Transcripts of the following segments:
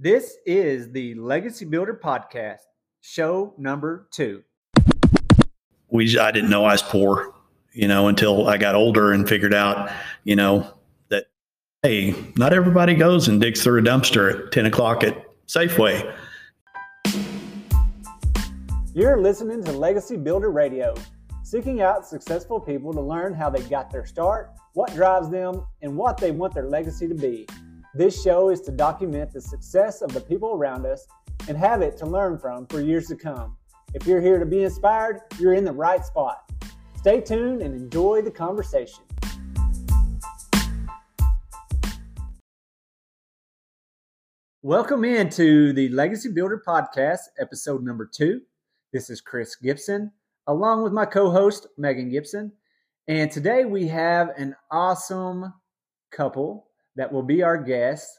This is the Legacy Builder Podcast, show number two. We, I didn't know I was poor, you know, until I got older and figured out, you know, that, hey, not everybody goes and digs through a dumpster at 10 o'clock at Safeway. You're listening to Legacy Builder Radio, seeking out successful people to learn how they got their start, what drives them, and what they want their legacy to be. This show is to document the success of the people around us and have it to learn from for years to come. If you're here to be inspired, you're in the right spot. Stay tuned and enjoy the conversation. Welcome into the Legacy Builder Podcast, episode number two. This is Chris Gibson, along with my co host, Megan Gibson. And today we have an awesome couple that will be our guests.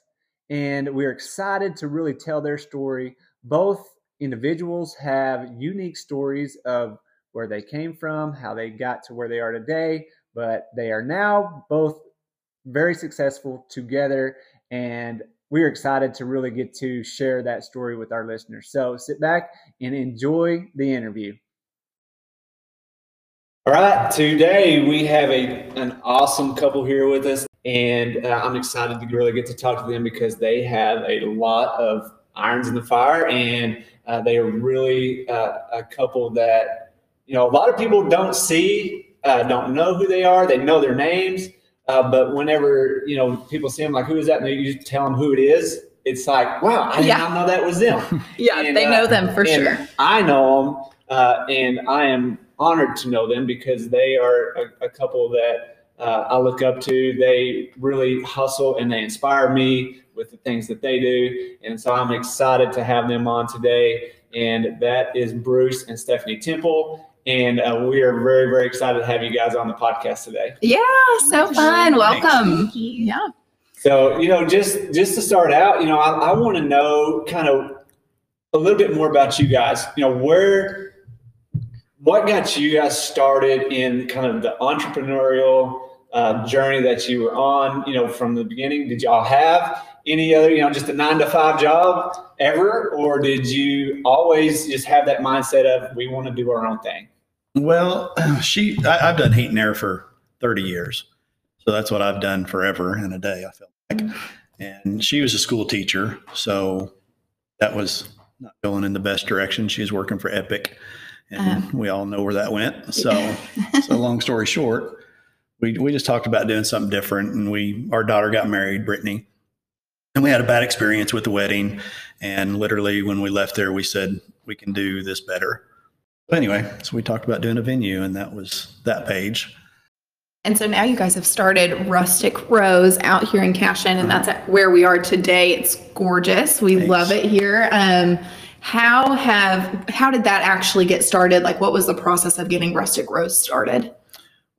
And we're excited to really tell their story. Both individuals have unique stories of where they came from, how they got to where they are today, but they are now both very successful together. And we're excited to really get to share that story with our listeners. So sit back and enjoy the interview. All right, today we have a an awesome couple here with us and uh, I'm excited to really get to talk to them because they have a lot of irons in the fire, and uh, they are really uh, a couple that you know a lot of people don't see, uh, don't know who they are. They know their names, uh, but whenever you know people see them, like who is that, and you tell them who it is. It's like, wow, I did not know that was them. yeah, and, they know uh, them for sure. I know them, and I am honored to know them because they are a, a couple that uh, I look up to. They really hustle and they inspire me with the things that they do. And so I'm excited to have them on today. And that is Bruce and Stephanie Temple. And uh, we are very, very excited to have you guys on the podcast today. Yeah, so fun. Welcome. Yeah. So, you know, just just to start out, you know, I, I want to know kind of a little bit more about you guys. You know, where what got you guys started in kind of the entrepreneurial uh, journey that you were on, you know, from the beginning? Did y'all have any other, you know, just a nine to five job ever, or did you always just have that mindset of we want to do our own thing? Well, she, I, have done heat and air for 30 years. So that's what I've done forever in a day, I feel like. And she was a school teacher. So that was not going in the best direction. She was working for Epic. And um, we all know where that went. So, so long story short, we we just talked about doing something different, and we our daughter got married, Brittany, and we had a bad experience with the wedding. And literally, when we left there, we said we can do this better. But anyway, so we talked about doing a venue, and that was that page. And so now you guys have started Rustic Rose out here in Cashion, and that's where we are today. It's gorgeous. We Thanks. love it here. Um, how have how did that actually get started? Like, what was the process of getting Rustic Rose started?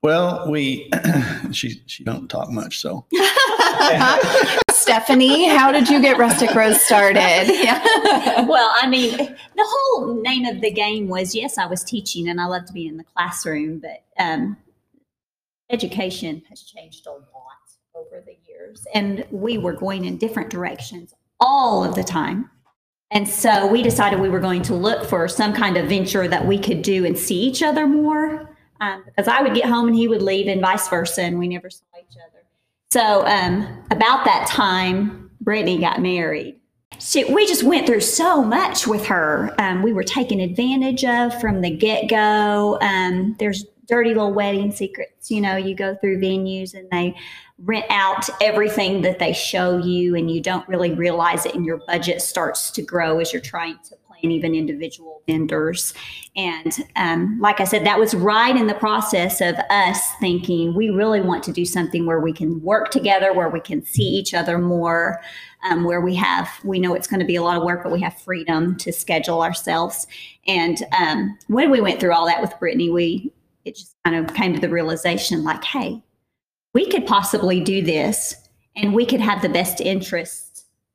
Well, we she she don't talk much, so. Stephanie, how did you get Rustic Rose started? Yeah. well, I mean, the whole name of the game was yes, I was teaching and I loved to be in the classroom, but um, education has changed a lot over the years, and we were going in different directions all of the time. And so we decided we were going to look for some kind of venture that we could do and see each other more um, because I would get home and he would leave, and vice versa, and we never saw each other. So um, about that time, Brittany got married. She, we just went through so much with her. Um, we were taken advantage of from the get go. Um, there's dirty little wedding secrets. You know, you go through venues and they rent out everything that they show you, and you don't really realize it, and your budget starts to grow as you're trying to and even individual vendors. And um, like I said, that was right in the process of us thinking we really want to do something where we can work together, where we can see each other more, um, where we have, we know it's going to be a lot of work, but we have freedom to schedule ourselves. And um, when we went through all that with Brittany, we, it just kind of came to the realization like, hey, we could possibly do this and we could have the best interests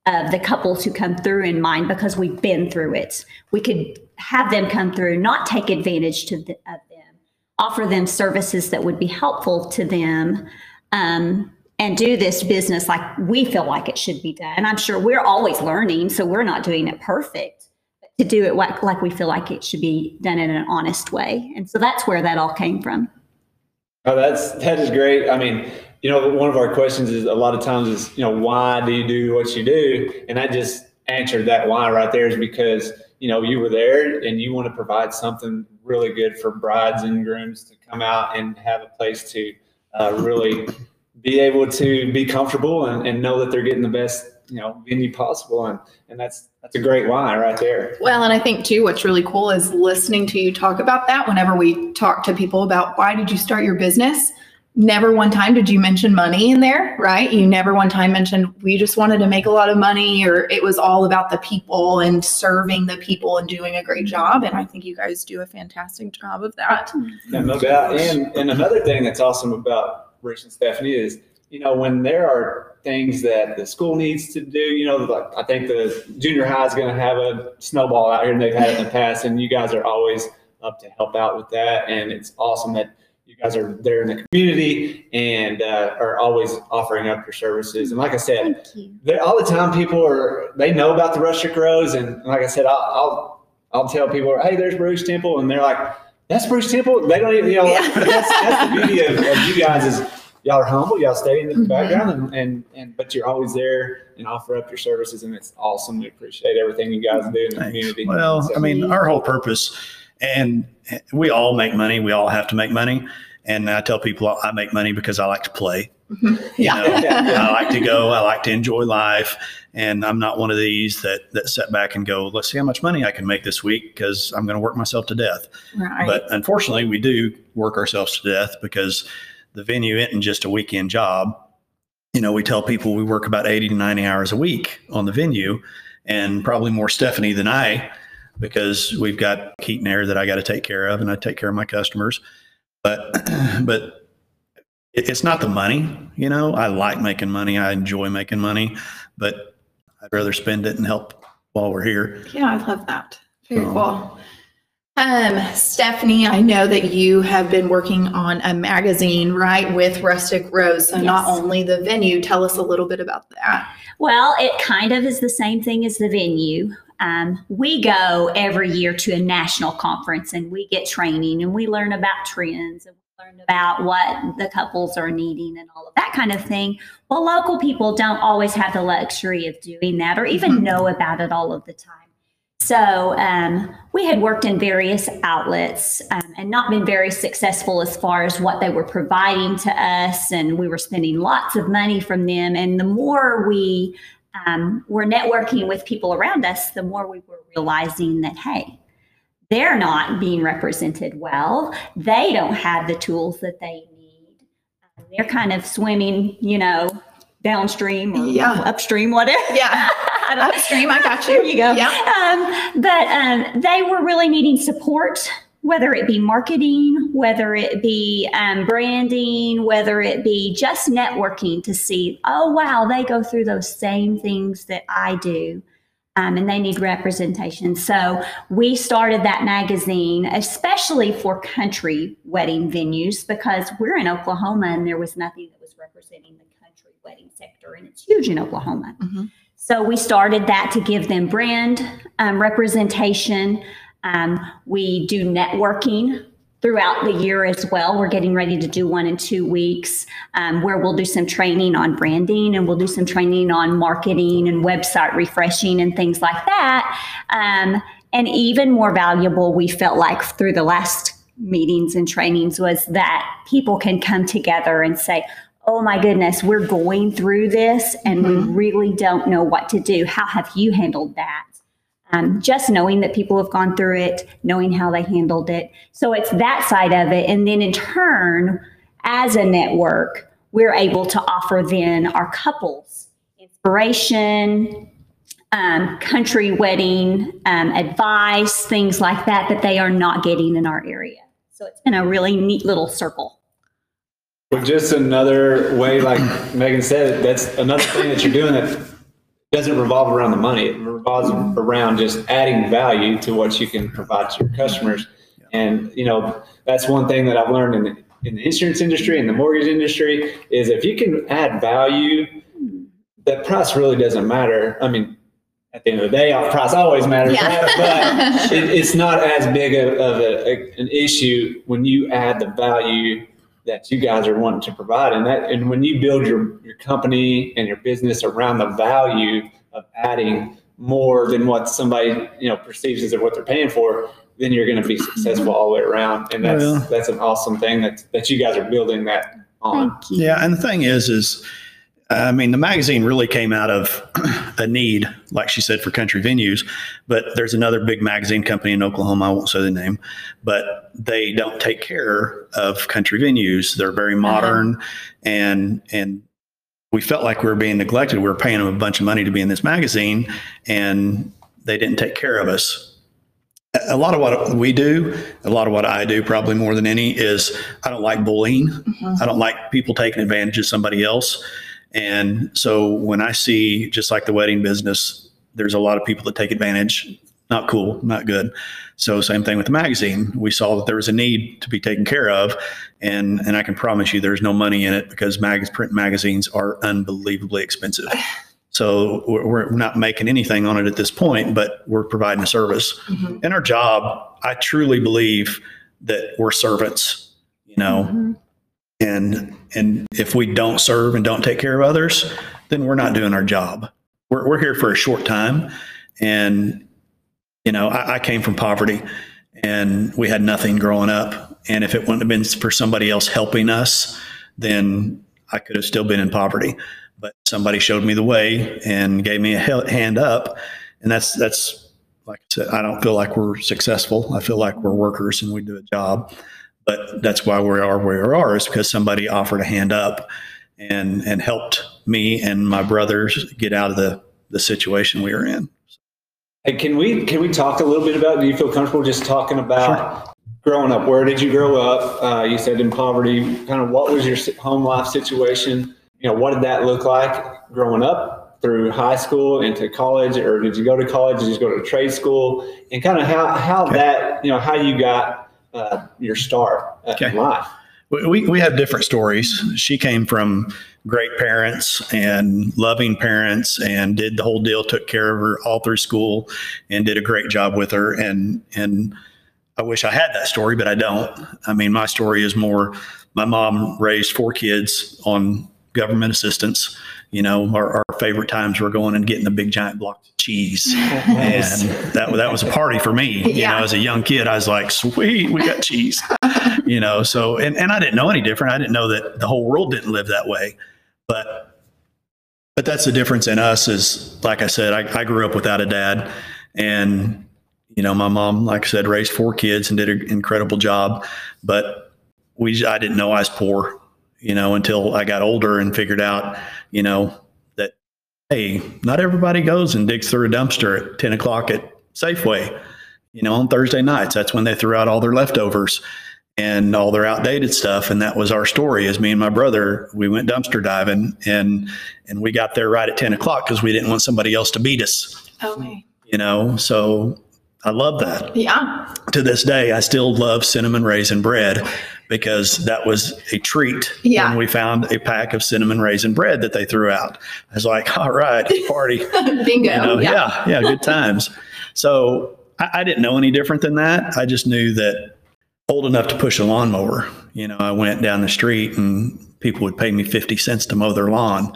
of the couples who come through in mind because we've been through it. We could have them come through, not take advantage to the, of them, offer them services that would be helpful to them, um, and do this business like we feel like it should be done. And I'm sure we're always learning, so we're not doing it perfect. To do it like we feel like it should be done in an honest way. And so that's where that all came from. Oh, that's that is great. I mean, you know, one of our questions is a lot of times is, you know, why do you do what you do? And I just answered that why right there is because, you know, you were there and you want to provide something really good for brides and grooms to come out and have a place to uh, really be able to be comfortable and, and know that they're getting the best you know venue possible. And and that's that's a great why right there. Well and i think too what's really cool is listening to you talk about that whenever we talk to people about why did you start your business never one time did you mention money in there right you never one time mentioned we just wanted to make a lot of money or it was all about the people and serving the people and doing a great job and i think you guys do a fantastic job of that yeah, and and another thing that's awesome about rich and stephanie is you know when there are things that the school needs to do. You know, like I think the junior high is going to have a snowball out here, and they've had it in the past, and you guys are always up to help out with that. And it's awesome that you guys are there in the community and uh, are always offering up your services. And like I said, all the time people are they know about the rustic rose, and like I said, I'll I'll, I'll tell people, hey, there's Bruce Temple, and they're like. That's Bruce Temple. They don't even, you know, yeah. that's, that's the beauty of, of you guys is y'all are humble, y'all stay in the mm-hmm. background, and, and and but you're always there and offer up your services, and it's awesome. We appreciate everything you guys do in the Thanks. community. Well, so, I mean, our whole purpose, and we all make money. We all have to make money. And I tell people I make money because I like to play. Mm-hmm. Yeah. You know, I like to go. I like to enjoy life, and I'm not one of these that that sit back and go, "Let's see how much money I can make this week," because I'm going to work myself to death. Right. But unfortunately, we do work ourselves to death because the venue isn't just a weekend job. You know, we tell people we work about 80 to 90 hours a week on the venue, and probably more Stephanie than I, because we've got heat and air that I got to take care of, and I take care of my customers. But, but it's not the money. You know, I like making money. I enjoy making money, but I'd rather spend it and help while we're here. Yeah, I love that. Very um, cool. Um, Stephanie, I know that you have been working on a magazine, right, with Rustic Rose. So yes. not only the venue, tell us a little bit about that. Well, it kind of is the same thing as the venue. Um, we go every year to a national conference and we get training and we learn about trends and we learn about what the couples are needing and all of that kind of thing. Well, local people don't always have the luxury of doing that or even mm-hmm. know about it all of the time. So um, we had worked in various outlets um, and not been very successful as far as what they were providing to us, and we were spending lots of money from them. And the more we um, were networking with people around us, the more we were realizing that hey, they're not being represented well. They don't have the tools that they need. They're kind of swimming, you know, downstream or yeah. upstream, whatever. Yeah. upstream, I got you. There you go. Yeah. Um, but um, they were really needing support, whether it be marketing, whether it be um, branding, whether it be just networking to see, oh, wow, they go through those same things that I do. Um, and they need representation. So we started that magazine, especially for country wedding venues, because we're in Oklahoma and there was nothing that was representing the country wedding sector, and it's huge in Oklahoma. Mm-hmm. So we started that to give them brand um, representation. Um, we do networking throughout the year as well. We're getting ready to do one in two weeks um, where we'll do some training on branding and we'll do some training on marketing and website refreshing and things like that. Um, and even more valuable, we felt like through the last meetings and trainings was that people can come together and say, oh my goodness, we're going through this and mm-hmm. we really don't know what to do. How have you handled that? Um, just knowing that people have gone through it, knowing how they handled it. So it's that side of it. And then in turn, as a network, we're able to offer then our couples inspiration, um, country wedding um, advice, things like that, that they are not getting in our area. So it's been a really neat little circle. Well, just another way, like Megan said, that's another thing that you're doing that doesn't revolve around the money. It revolves around just adding value to what you can provide to your customers. And, you know, that's one thing that I've learned in in the insurance industry and the mortgage industry is if you can add value, the price really doesn't matter. I mean, at the end of the day, price always matters, Yeah. right? but it, it's not as big of, of a, a- an issue when you add the value that you guys are wanting to provide, and that and when you build your your company and your business around the value of adding more than what somebody you know perceives as what they're paying for, then you're going to be successful all the way around, and that's Well. that's an awesome thing that that you guys are building that on. Thank you. Yeah, and the thing is, is I mean, the magazine really came out of a need, like she said, for country venues. But there's another big magazine company in Oklahoma. I won't say the name, but they don't take care of country venues. They're very uh-huh. modern, and and we felt like we were being neglected. We were paying them a bunch of money to be in this magazine, and they didn't take care of us a lot of what we do, a lot of what I do, probably more than any, is I don't like bullying. Mm-hmm. I don't like people taking advantage of somebody else. And so when I see, just like the wedding business, there's a lot of people that take advantage. Not cool, not good. So same thing with the magazine. We saw that there was a need to be taken care of, and and I can promise you, there's no money in it because mag- print magazines are unbelievably expensive. So we're, we're not making anything on it at this point, but we're providing a service. Mm-hmm. And our job, I truly believe that we're servants. You know, mm-hmm. and and if we don't serve and don't take care of others, then we're not doing our job. We're we're here for a short time, and you know, I, I came from poverty, and we had nothing growing up. And if it wouldn't have been for somebody else helping us, then I could have still been in poverty. But somebody showed me the way and gave me a hand up, and that's that's like I said. I don't feel like we're successful. I feel like we're workers and we do a job. But that's why we are where we are is because somebody offered a hand up and and helped me and my brothers get out of the the situation we were in. Hey, can we can we talk a little bit about? Do you feel comfortable just talking about growing up? Where did you grow up? Uh, you said in poverty. Kind of what was your home life situation? You know, what did that look like growing up through high school into college, or did you go to college? Did you go to trade school? And kind of how how that you know how you got uh, your star in Okay. life. We, we, we have different stories. She came from great parents and loving parents and did the whole deal, took care of her all through school and did a great job with her. And, and I wish I had that story, but I don't. I mean, my story is more my mom raised four kids on government assistance. You know, our, our favorite times were going and getting the big giant block of cheese. And that, that was a party for me. You Yeah. know, as a young kid, I was like, sweet, we got cheese. You know so and, and i didn't know any different. I didn't know that the whole world didn't live that way. But but that's the difference in us is like i said i, I grew up without a dad. And you know my mom like i said raised four kids and did an incredible job. But we i didn't know i was poor you know until i got older and figured out you know that hey not everybody goes and digs through a dumpster at 10 o'clock at safeway you know on thursday nights that's when they threw out all their leftovers and all their outdated stuff. And that was our story. As me and my brother, we went dumpster diving, and and we got there right at ten o'clock because we didn't want somebody else to beat us. Oh, okay. You know, so I love that. Yeah. To this day, I still love cinnamon raisin bread because that was a treat Yeah. when we found a pack of cinnamon raisin bread that they threw out. I was like, all right, party. Bingo. You know, yeah. yeah, yeah, good times. So I, I didn't know any different than that. I just knew that old enough to push a lawnmower. You know, I went down the street and people would pay me 50 cents to mow their lawn.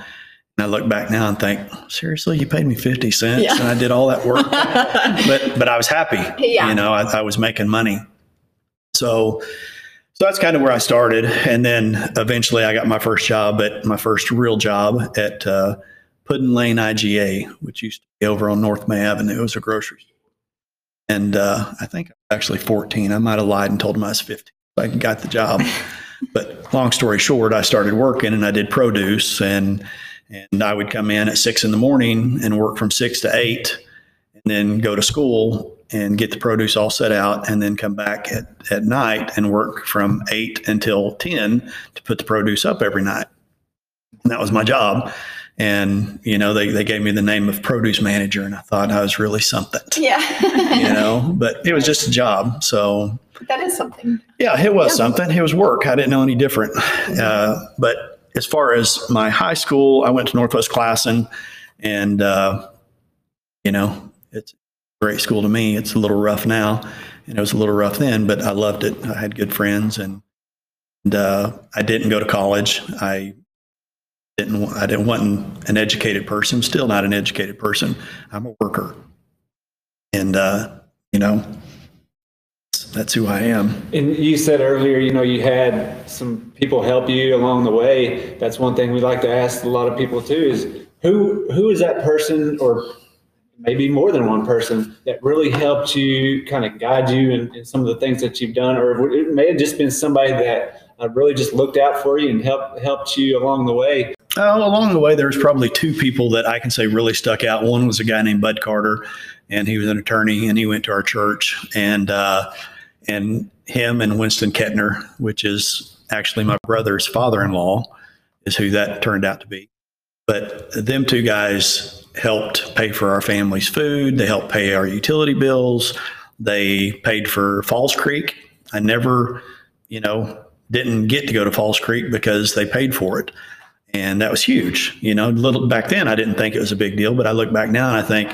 And I look back now and think, seriously, you paid me 50 cents Yeah. and I did all that work. but, but I was happy. Yeah. You know, I, I was making money. So, so that's kind of where I started. And then eventually I got my first job at my first real job at uh, Puddin Lane IGA, which used to be over on North May Avenue. It was a grocery store. And uh, I think I was actually 14. I might have lied and told them I was 15. I got the job. but long story short, I started working and I did produce and and I would come in at six in the morning and work from six to eight and then go to school and get the produce all set out and then come back at, at night and work from eight until 10 to put the produce up every night. And that was my job. And, you know, they, they gave me the name of produce manager and I thought I was really something, Yeah. you know, but it was just a job. So that is something. yeah, it was something. It was work. I didn't know any different. Uh, but as far as my high school, I went to Northwest Classen and, uh, you know, it's great school to me. It's a little rough now and it was a little rough then, but I loved it. I had good friends and, and uh, I didn't go to college. I didn't, I didn't want an educated person, still not an educated person. I'm a worker. And, uh, you know, that's who I am. And you said earlier, you know, you had some people help you along the way. That's one thing we like to ask a lot of people too is who who is that person or maybe more than one person that really helped you kind of guide you in, in some of the things that you've done or it may have just been somebody that uh, really just looked out for you and helped helped you along the way. Uh, along the way, there was probably two people that I can say really stuck out. One was a guy named Bud Carter, and he was an attorney, and he went to our church. And uh, and him and Winston Kettner, which is actually my brother's father-in-law, is who that turned out to be. But them two guys helped pay for our family's food. They helped pay our utility bills. They paid for Falls Creek. I never, you know, didn't get to go to Falls Creek because they paid for it and that was huge. You know, little back then I didn't think it was a big deal, but I look back now and I think,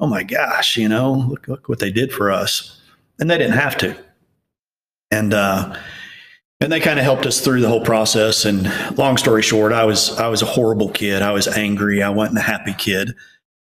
oh my gosh, you know, look, look what they did for us, and they didn't have to. And uh, and they kind of helped us through the whole process. And long story short, I was I was a horrible kid. I was angry. I wasn't a happy kid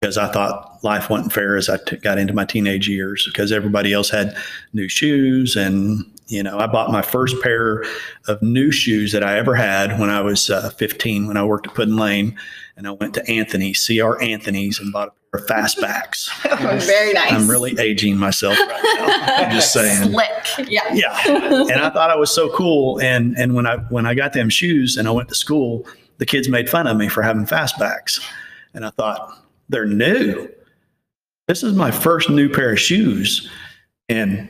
because I thought life wasn't fair as I t- got into my teenage years because everybody else had new shoes and you know I bought my first pair of new shoes that I ever had when I was uh, 15 when I worked at Puddin Lane and I went to Anthony's, CR Anthony's and bought a fastbacks. Very nice. I'm really aging myself right now. I'm just saying. Slick. Yeah. Yeah. And I thought I was so cool. And and when I when I got them shoes and I went to school, the kids made fun of me for having fastbacks. And I thought, they're new. This is my first new pair of shoes. And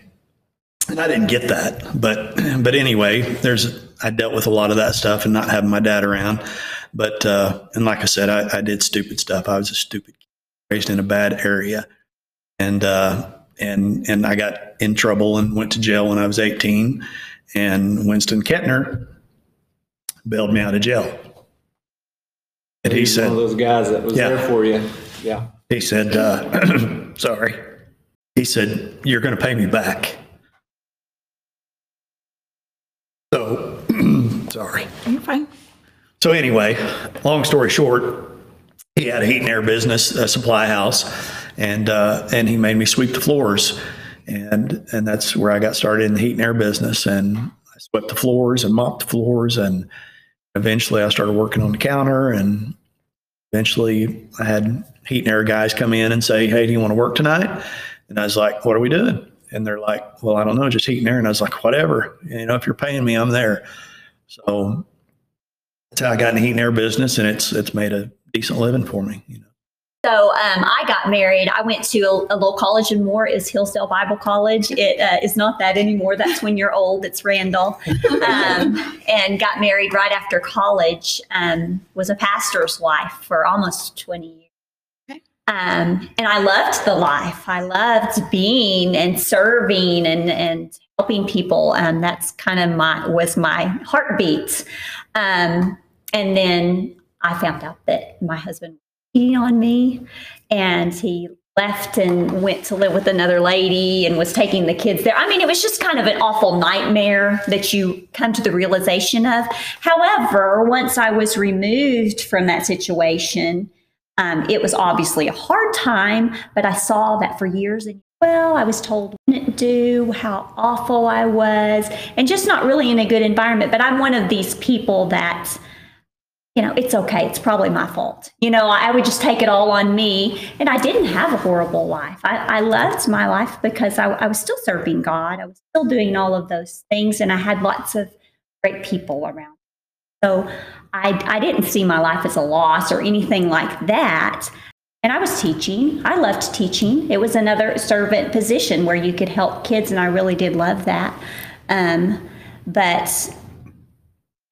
and I didn't get that. But but anyway, there's I dealt with a lot of that stuff and not having my dad around. But uh and like I said, I, I did stupid stuff. I was a stupid kid, raised in a bad area. And uh and and I got in trouble and went to jail when I was 18. And Winston Kettner bailed me out of jail. And he He's said, one of those guys that was Yeah. there for you. Yeah. he said, uh, sorry. He said, you're going to pay me back. So, sorry. You're fine. So anyway, long story short, he had a heat and air business, a supply house, and uh, and he made me sweep the floors, and and that's where I got started in the heat and air business, and I swept the floors and mopped the floors, and eventually I started working on the counter, and eventually I had heat and air guys come in and say, "Hey, do you want to work tonight?" And I was like, "What are we doing?" And they're like, "Well, I don't know, just heat and air." And I was like, "Whatever, you know, if you're paying me, I'm there." So that's how I got in the heat and air business, and it's it's made a decent living for me. You know. So um, I got married. I went to a, a little college in Moore, is Hillsdale Bible College. It uh, is not that anymore. That's when you're old. It's Randall. Um, and got married right after college. Um, was a pastor's wife for almost 20 years. Okay. Um, and I loved the life. I loved being and serving and and helping people. Um, that's kind of my was my heartbeat. Um, and then I found out that my husband was cheating on me and he left and went to live with another lady and was taking the kids there. I mean, it was just kind of an awful nightmare that you come to the realization of. However, once I was removed from that situation, um, it was obviously a hard time, but I saw that for years and well, I was told to do, how awful I was, and just not really in a good environment. But I'm one of these people that you know, it's okay. It's probably my fault. You know, I would just take it all on me. And I didn't have a horrible life. I, I loved my life because I, I was still serving God. I was still doing all of those things. And I had lots of great people around. So I, I didn't see my life as a loss or anything like that. And I was teaching. I loved teaching. It was another servant position where you could help kids. And I really did love that. Um, but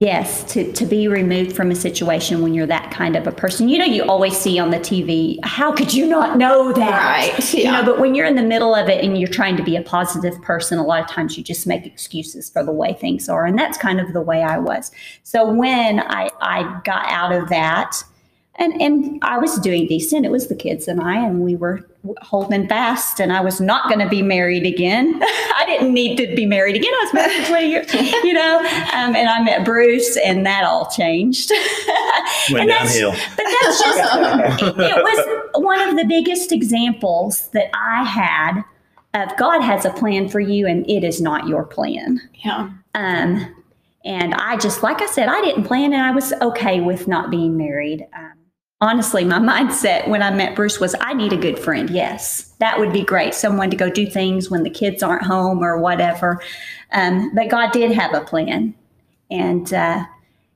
Yes, to, to be removed from a situation when you're that kind of a person. You know, you always see on the TV, how could you not know that? Right, You know, but when you're in the middle of it and you're trying to be a positive person, a lot of times you just make excuses for the way things are. And that's kind of the way I was. So when I, I got out of that, and, and I was doing decent. It was the kids and I, and we were holding fast. And I was not going to be married again. I didn't need to be married again. I was married for 20 years, you know. Um, and I met Bruce, and that all changed. Went And that's- downhill. But that's just it was one of the biggest examples that I had of God has a plan for you, and it is not your plan. Yeah. Um, and I just, like I said, I didn't plan and I was okay with not being married. Um, honestly, my mindset when I met Bruce was I need a good friend. Yes, that would be great. Someone to go do things when the kids aren't home or whatever. Um, but God did have a plan. And, uh,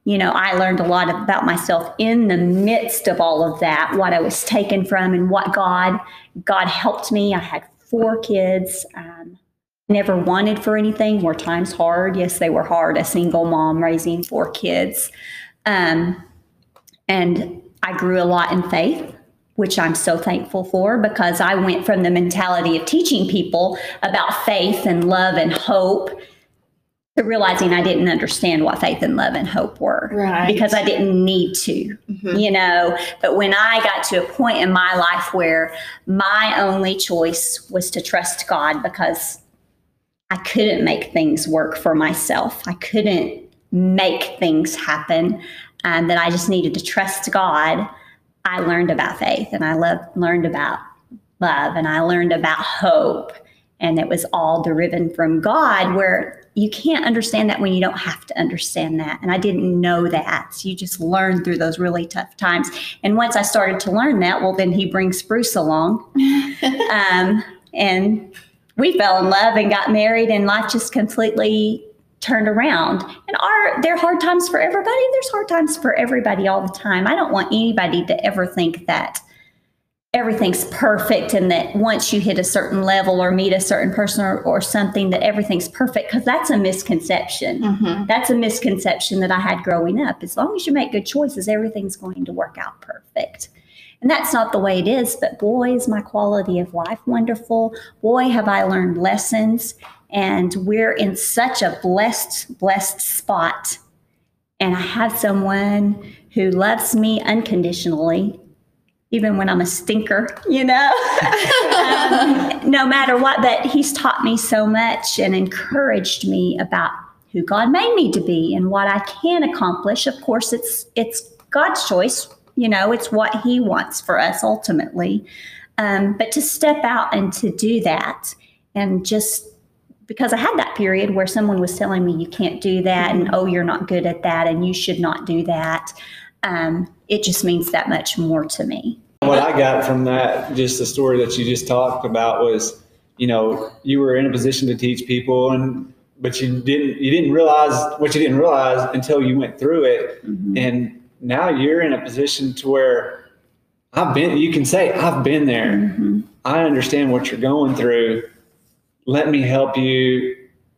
you know, I learned a lot about myself in the midst of all of that, what I was taken from and what God, God helped me. I had four kids. Um, never wanted for anything. Were times hard? Yes, they were hard. A single mom raising four kids, um, and I grew a lot in faith, which I'm so thankful for because I went from the mentality of teaching people about faith and love and hope to realizing I didn't understand what faith and love and hope were Right. because I didn't need to, Mhm. you know. But when I got to a point in my life where my only choice was to trust God because I couldn't make things work for myself, I couldn't make things happen, and that I just needed to trust God. I learned about faith and I love, learned about love and I learned about hope. And it was all driven from God, where you can't understand that when you don't have to understand that. And I didn't know that. So you just learn through those really tough times. And once I started to learn that, well, then he brings Bruce along. um, and we fell in love and got married, and life just completely turned around. And are there hard times for everybody? There's hard times for everybody all the time. I don't want anybody to ever think that everything's perfect and that once you hit a certain level or meet a certain person or, or something that everything's perfect because that's a misconception Mhm. that's a misconception that i had growing up as long as you make good choices everything's going to work out perfect and that's not the way it is but boy is my quality of life wonderful boy have i learned lessons and we're in such a blessed blessed spot and i have someone who loves me unconditionally even when I'm a stinker, you know, um, no matter what. But he's taught me so much and encouraged me about who God made me to be and what I can accomplish. Of course, it's it's God's choice. You know, it's what He wants for us ultimately. Um, but to step out and to do that, and just because I had that period where someone was telling me you can't do that, and oh, you're not good at that, and you should not do that. Um, it just means that much more to me. What I got from that, just the story that you just talked about was, you know, you were in a position to teach people and but you didn't you didn't realize what you didn't realize until you went through it. And now you're in a position to where I've been you can say, I've been there. Mhm. I understand what you're going through. Let me help you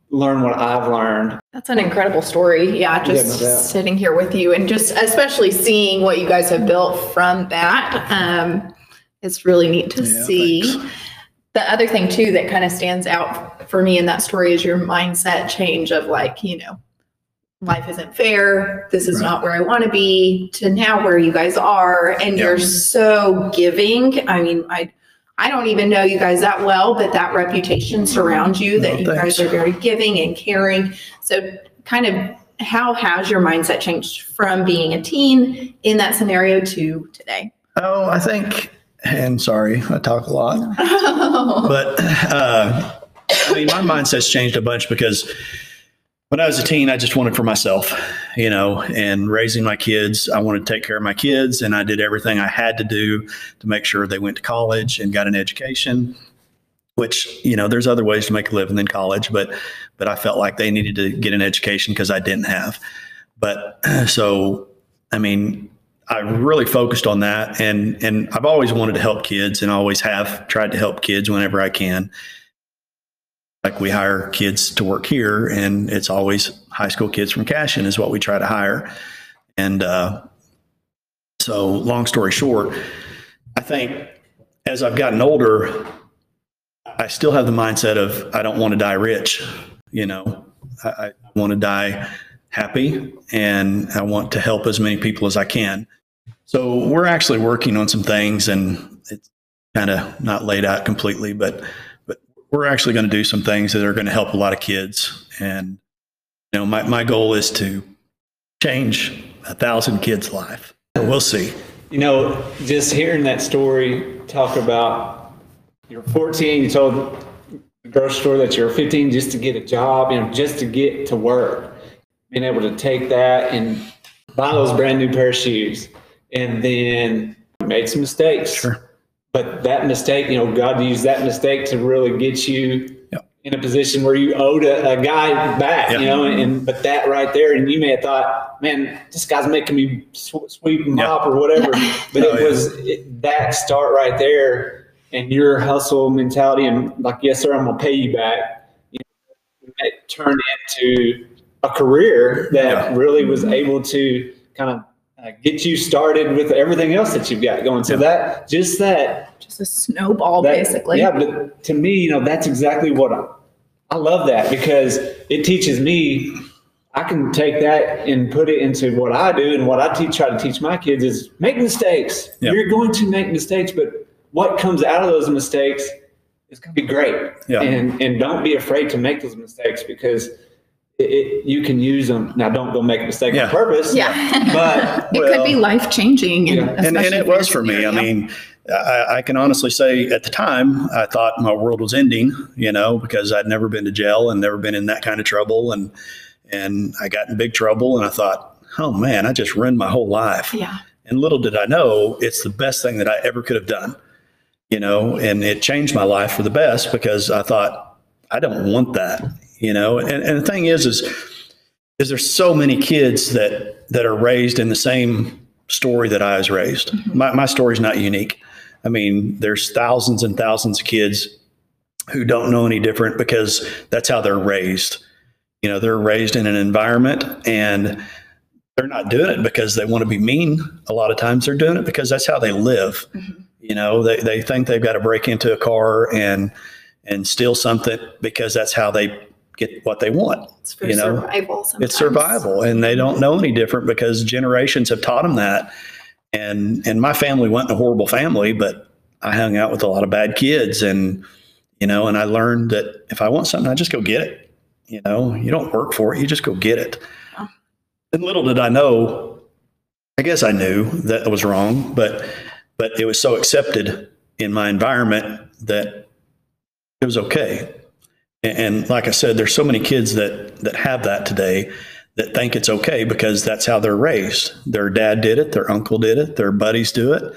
learn what I've learned. That's an incredible story. Yeah, just doubt. sitting here with you and just especially seeing what you guys have built from that. Um, it's really neat to Yeah, see. thanks. The other thing too that kind of stands out for me in that story is your mindset change of like, you know, life isn't fair. This is Right. not where I want to be to now where you guys are. And Yeah. you're so giving. I mean, I I don't even know you guys that well, but that reputation surrounds you that No, you guys are very giving and caring. So kind of how has your mindset changed from being a teen in that scenario to today? Oh, I think, and sorry, I talk a lot, but uh, I mean, my mindset's changed a bunch because when I was a teen, I just wanted for myself, you know, and raising my kids, I wanted to take care of my kids, and I did everything I had to do to make sure they went to college and got an education. Which you know, there's other ways to make a living than college, but but I felt like they needed to get an education because I didn't have. But so, I mean, I really focused on that, and and I've always wanted to help kids, and always have tried to help kids whenever I can. Like we hire kids to work here, and it's always high school kids from Cashion is what we try to hire. And uh, so, long story short, I think as I've gotten older, I still have the mindset of I don't want to die rich. You know, I, I want to die happy, and I want to help as many people as I can. So we're actually working on some things, and it's kind of not laid out completely, but we're actually going to do some things that are going to help a lot of kids. And you know, my my goal is to change a thousand kids' life. We'll see. You know, just hearing that story talk about you're 14, you told the grocery store that you're 15 just to get a job, you know, just to get to work. Being able to take that and buy those brand new pair of shoes and then made some mistakes. Sure. But that mistake, you know, God used that mistake to really get you Yep. in a position where you owed a, a guy back, Yep. you know, and but that right there, and you may have thought, man, this guy's making me sw- sweep and Yep. mop or whatever. But Oh, it was it, that start right there and your hustle mentality and like, yes, sir, I'm gonna pay you back. You know, it turned into a career that really was able to kind of Uh, get you started with everything else that you've got going. So that just that Just a snowball, that- basically. Yeah, but to me, you know, that's exactly what I, I love that because it teaches me. I can take that and put it into what I do and what I teach, try to teach my kids is make mistakes. Yep. You're going to make mistakes, but what comes out of those mistakes is going to be great. Yeah. And and don't be afraid to make those mistakes because it, it, you can use them. Now, don't go make a mistake Yeah. on purpose. Yeah. But it could be life changing. Yeah. and, and it was for me. I mean, I, I can honestly say at the time, I thought my world was ending, you know, because I'd never been to jail and never been in that kind of trouble. And, and I got in big trouble and I thought, oh man, I just ruined my whole life. yeah. And little did I know it's the best thing that I ever could have done, you know, and it changed my life for the best because I thought, I don't want that, you know. And, and the thing is, is, is there's so many kids that, that are raised in the same story that I was raised. Mm-hmm. My, my story's not unique. I mean, there's thousands and thousands of kids who don't know any different because that's how they're raised. You know, they're raised in an environment and they're not doing it because they want to be mean. A lot of times they're doing it because that's how they live. Mm-hmm. You know, they, they think they've got to break into a car and and steal something because that's how they get what they want. It's for you know, survival. Sometimes. It's survival, and they don't know any different because generations have taught them that. And and my family wasn't a horrible family, but I hung out with a lot of bad kids, and you know, and I learned that if I want something, I just go get it. You know, you don't work for it; you just go get it. Yeah. And little did I know, I guess I knew that it was wrong, but but it was so accepted in my environment that it was okay. And, and like I said, there's so many kids that that have that today that think it's okay because that's how they're raised. Their dad did it, their uncle did it, their buddies do it,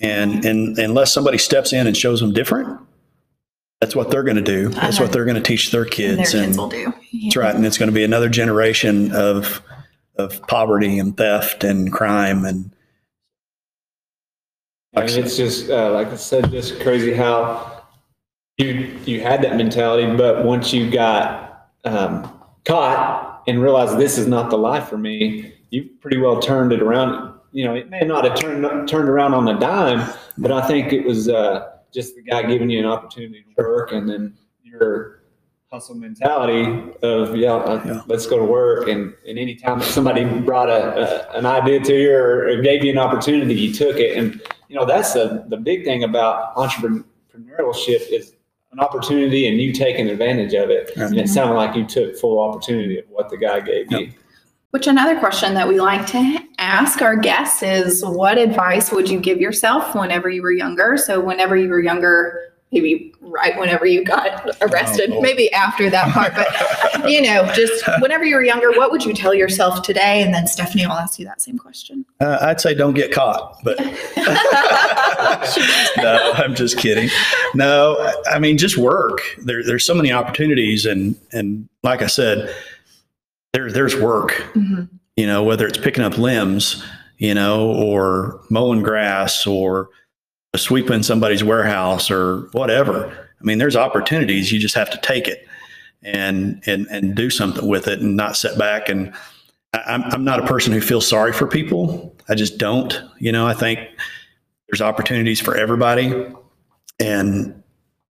and and unless somebody steps in and shows them different, that's what they're going to do. That's what they're going to teach their And kids. their and kids will do. that's right. And it's going to be another generation of of poverty and theft and crime and I mean, it's just uh, like I said, just crazy how you you had that mentality, but once you got um, caught and realized this is not the life for me, you pretty well turned it around. You know, it may not have turned turned around on a dime, but I think it was uh, just the guy giving you an opportunity to work, and then your hustle mentality of yeah, uh, Yeah. let's go to work. And and anytime that somebody brought a, a an idea to you or, or gave you an opportunity, you took it. And you know that's the the big thing about entrepreneurship is an opportunity and you taking advantage of it. And it sounded like you took full opportunity of what the guy gave you. Which another question that we like to ask our guests is what advice would you give yourself whenever you were younger? So whenever you were younger, maybe right whenever you got arrested, Oh, Lord. maybe after that part, but you know, just whenever you were younger, what would you tell yourself today? And then Stephanie, I'll ask you that same question. uh, I'd say don't get caught, but no, I'm just kidding. No, I mean just work. There, there's so many opportunities, and and like I said, there there's work. Mhm. You know, whether it's picking up limbs, you know, or mowing grass, or sweeping somebody's warehouse, or whatever. I mean, there's opportunities. You just have to take it. and and and do something with it and not sit back and I'm I'm not a person who feels sorry for people. I just don't. You know, I think there's opportunities for everybody, and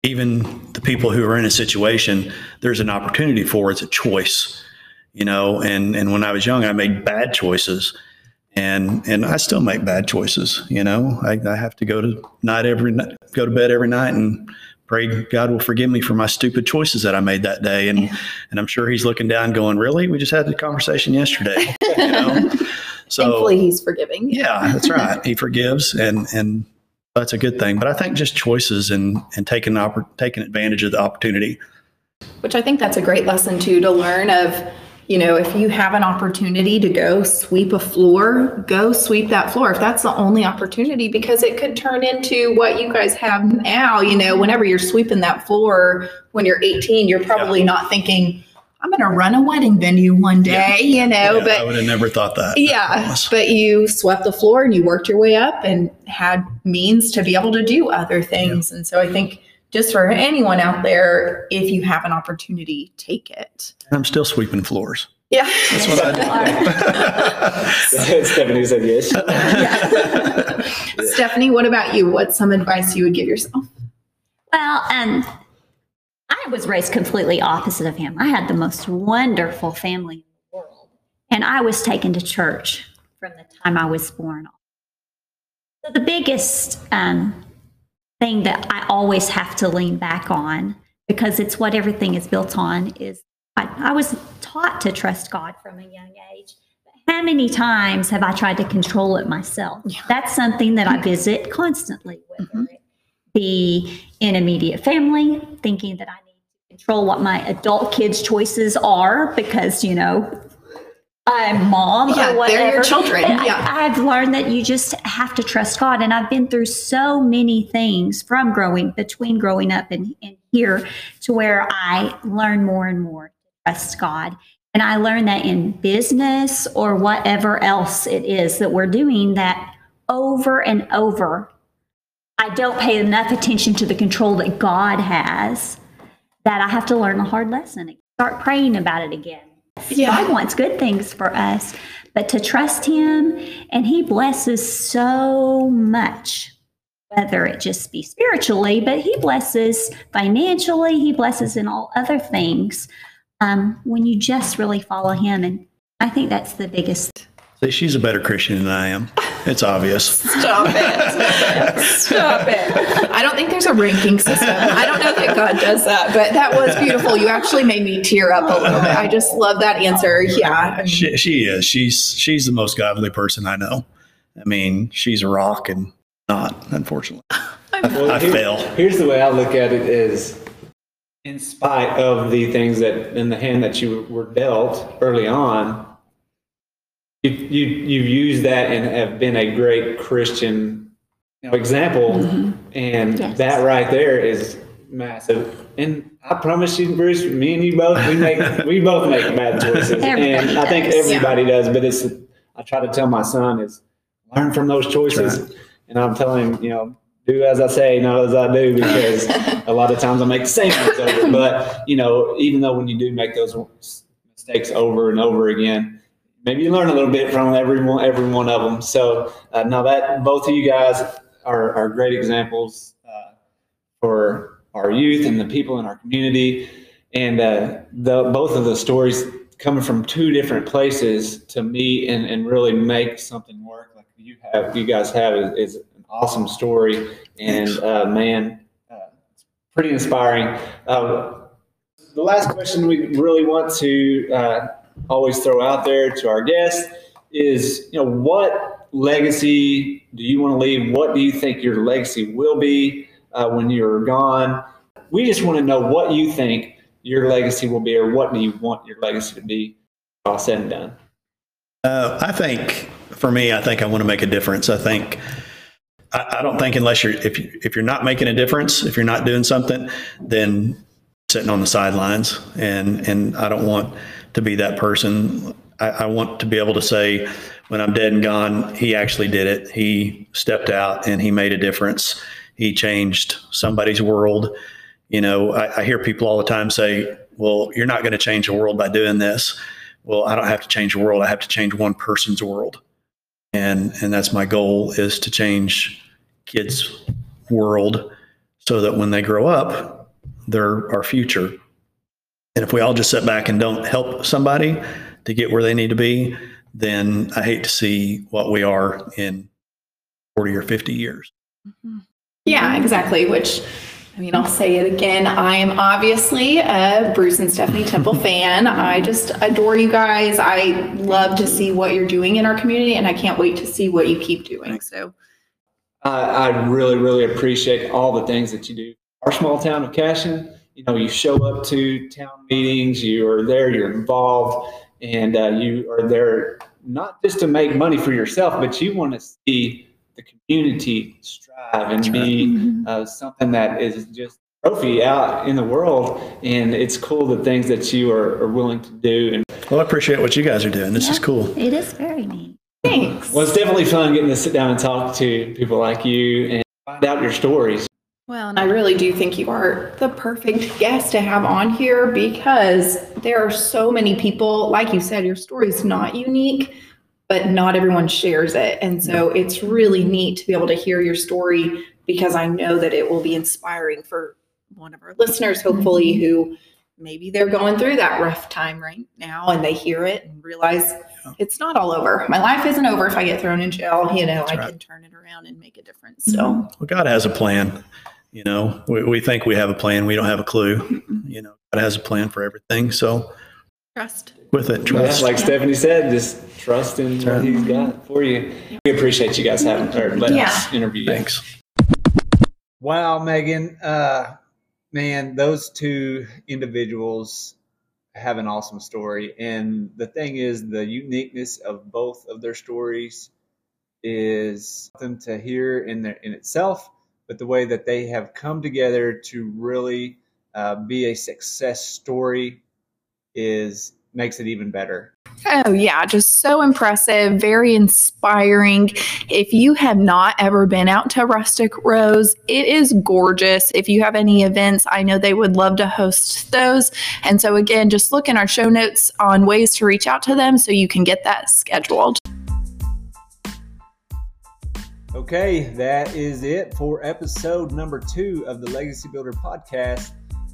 even the people who are in a situation, there's an opportunity for. It's a choice. You know, and and when I was young, I made bad choices, and and I still make bad choices. You know, I, I have to go to night every night, go to bed every night, and pray God will forgive me for my stupid choices that I made that day. And and I'm sure He's looking down, going, "Really? We just had the conversation yesterday." You know? So Thankfully, he's forgiving. yeah, that's right. He forgives, and and that's a good thing. But I think just choices and and taking oppor- taking advantage of the opportunity. Which I think that's a great lesson too to learn of, you know, if you have an opportunity to go sweep a floor, go sweep that floor. If that's the only opportunity, because it could turn into what you guys have now, you know, whenever you're sweeping that floor when you're 18, you're probably not thinking, I'm going to run a wedding venue one day, you know, Yeah, but I would have never thought that. yeah, but you swept the floor and you worked your way up and had means to be able to do other things. And so I think just for anyone out there, if you have an opportunity, take it. I'm still sweeping floors. Yeah. That's what I do. Stephanie said yes. Stephanie, what about you? What's some advice you would give yourself? Well, um, I was raised completely opposite of him. I had the most wonderful family in the world, and I was taken to church from the time I was born. So the biggest um, thing that I always have to lean back on, because it's what everything is built on, is I, I was taught to trust God from a young age. But How many times have I tried to control it myself? That's something that I visit constantly with. Mhm. Be in immediate family, thinking that I need to control what my adult kids' choices are because, you know, I'm mom Yeah, or whatever. they're your children, But I- yeah. I've learned that you just have to trust God. And I've been through so many things from growing, between growing up and, and here to where I learn more and more to trust God. And I learned that in business or whatever else it is that we're doing, that over and over, I don't pay enough attention to the control that God has that I have to learn a hard lesson and start praying about it again. Yeah. God wants good things for us, but to trust Him, and He blesses so much, whether it just be spiritually, but He blesses financially, He blesses in all other things um, when you just really follow Him. And I think that's the biggest. See, she's a better Christian than I am. It's obvious. Stop it. Stop it. I don't think there's a ranking system. I don't know that God does that, but that was beautiful. You actually made me tear up a little bit. I just love that answer. Yeah. I mean, She, she is. She's she's the most godly person I know. I mean, she's a rock and not, unfortunately. Well, I here- fail. Here's the way I look at it: is in spite of the things that in the hand that you were dealt early on, you you you've used that and have been a great Christian you know, example, mm-hmm. and Yes. that right there is massive. And I promise you, Bruce, me and you both, we make we both make bad choices, Everybody and I think does. everybody does. But it's I try to tell my son is learn from those choices, and I'm telling him, you know, do as I say, not as I do, because a lot of times I make the same ones over. But you know, even though when you do make those mistakes over and over again, maybe you learn a little bit from every one, every one of them. So uh, now that both of you guys are, are great examples uh, for our youth and the people in our community, and uh, the both of the stories coming from two different places to meet and, and really make something work like you have you guys have is, is an awesome story. And uh, man uh, it's pretty inspiring. Uh, the last question we really want to uh, always throw out there to our guests is you know what legacy do you want to leave what do you think your legacy will be uh, when you're gone we just want to know what you think your legacy will be or what do you want your legacy to be all said and done Uh, I think for me, I think I want to make a difference. I think I, I don't think unless you're if you, if you're not making a difference, if you're not doing something, then sitting on the sidelines. And and I don't want to be that person. I, I want to be able to say when I'm dead and gone, he actually did it. He stepped out and he made a difference. He changed somebody's world. You know, I, I hear people all the time say, well, you're not going to change the world by doing this. Well, I don't have to change the world. I have to change one person's world. And, and that's my goal is to change kids' world so that when they grow up, they're our future. And if we all just sit back and don't help somebody to get where they need to be, then I hate to see what we are in 40 or 50 years. Mm-hmm. Yeah, exactly. Which, I mean, I'll say it again. I am obviously a Bruce and Stephanie Temple fan. I just adore you guys. I love to see what you're doing in our community, and I can't wait to see what you keep doing. So, I, I really, really appreciate all the things that you do. Our small town of Cashion, you know, you show up to town meetings, you are there, you're involved, and uh, you are there not just to make money for yourself, but you want to see the community strive and be uh, something that is just trophy out in the world. And it's cool the things that you are, are willing to do. And Well, I appreciate what you guys are doing. This is cool. It is very neat. thanks. well, it's definitely fun getting to sit down and talk to people like you and find out your stories. Well, and I really do think you are the perfect guest to have on here because there are so many people, like you said, your story is not unique, but not everyone shares it. And so it's really neat to be able to hear your story because I know that it will be inspiring for one of our listeners, hopefully, mm-hmm. who maybe they're going through that rough time right now and they hear it and realize it's not all over. My life isn't over if I get thrown in jail. You know, I right. can turn it around and make a difference. So, mm-hmm. Well, God has a plan. You know, we, we think we have a plan. We don't have a clue. You know, God has a plan for everything. So trust. with it, Yeah, trust. like Stephanie said, just trust in what he's got for you. We appreciate you guys having or letting us interview you. Thanks. Wow, Megan. Uh, man, those two individuals have an awesome story. And the thing is, the uniqueness of both of their stories is something to hear in their in itself, but the way that they have come together to really uh, be a success story is makes it even better. Oh, yeah, just so impressive, very inspiring. If you have not ever been out to Rustic Rose, it is gorgeous. If you have any events, I know they would love to host those. And so, again, just look in our show notes on ways to reach out to them so you can get that scheduled. Okay, that is it for episode number two of the Legacy Builder podcast.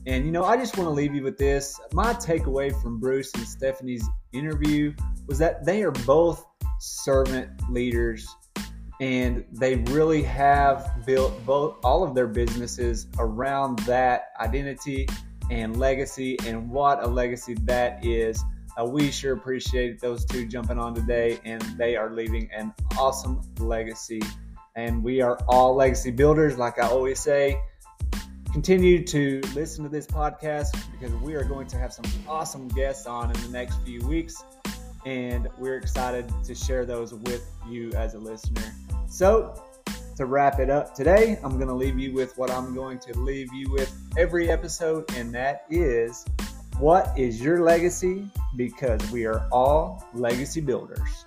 And you know, I just want to leave you with this. My takeaway from Bruce and Stephanie's interview was that they are both servant leaders and they really have built both all of their businesses around that identity and legacy and what a legacy that is. Uh, we sure appreciate those two jumping on today and they are leaving an awesome legacy and we are all legacy builders, like I always say. Continue to listen to this podcast because we are going to have some awesome guests on in the next few weeks, and we're excited to share those with you as a listener. So, to wrap it up today, I'm going to leave you with what I'm going to leave you with every episode, and that is what is your legacy? Because we are all legacy builders.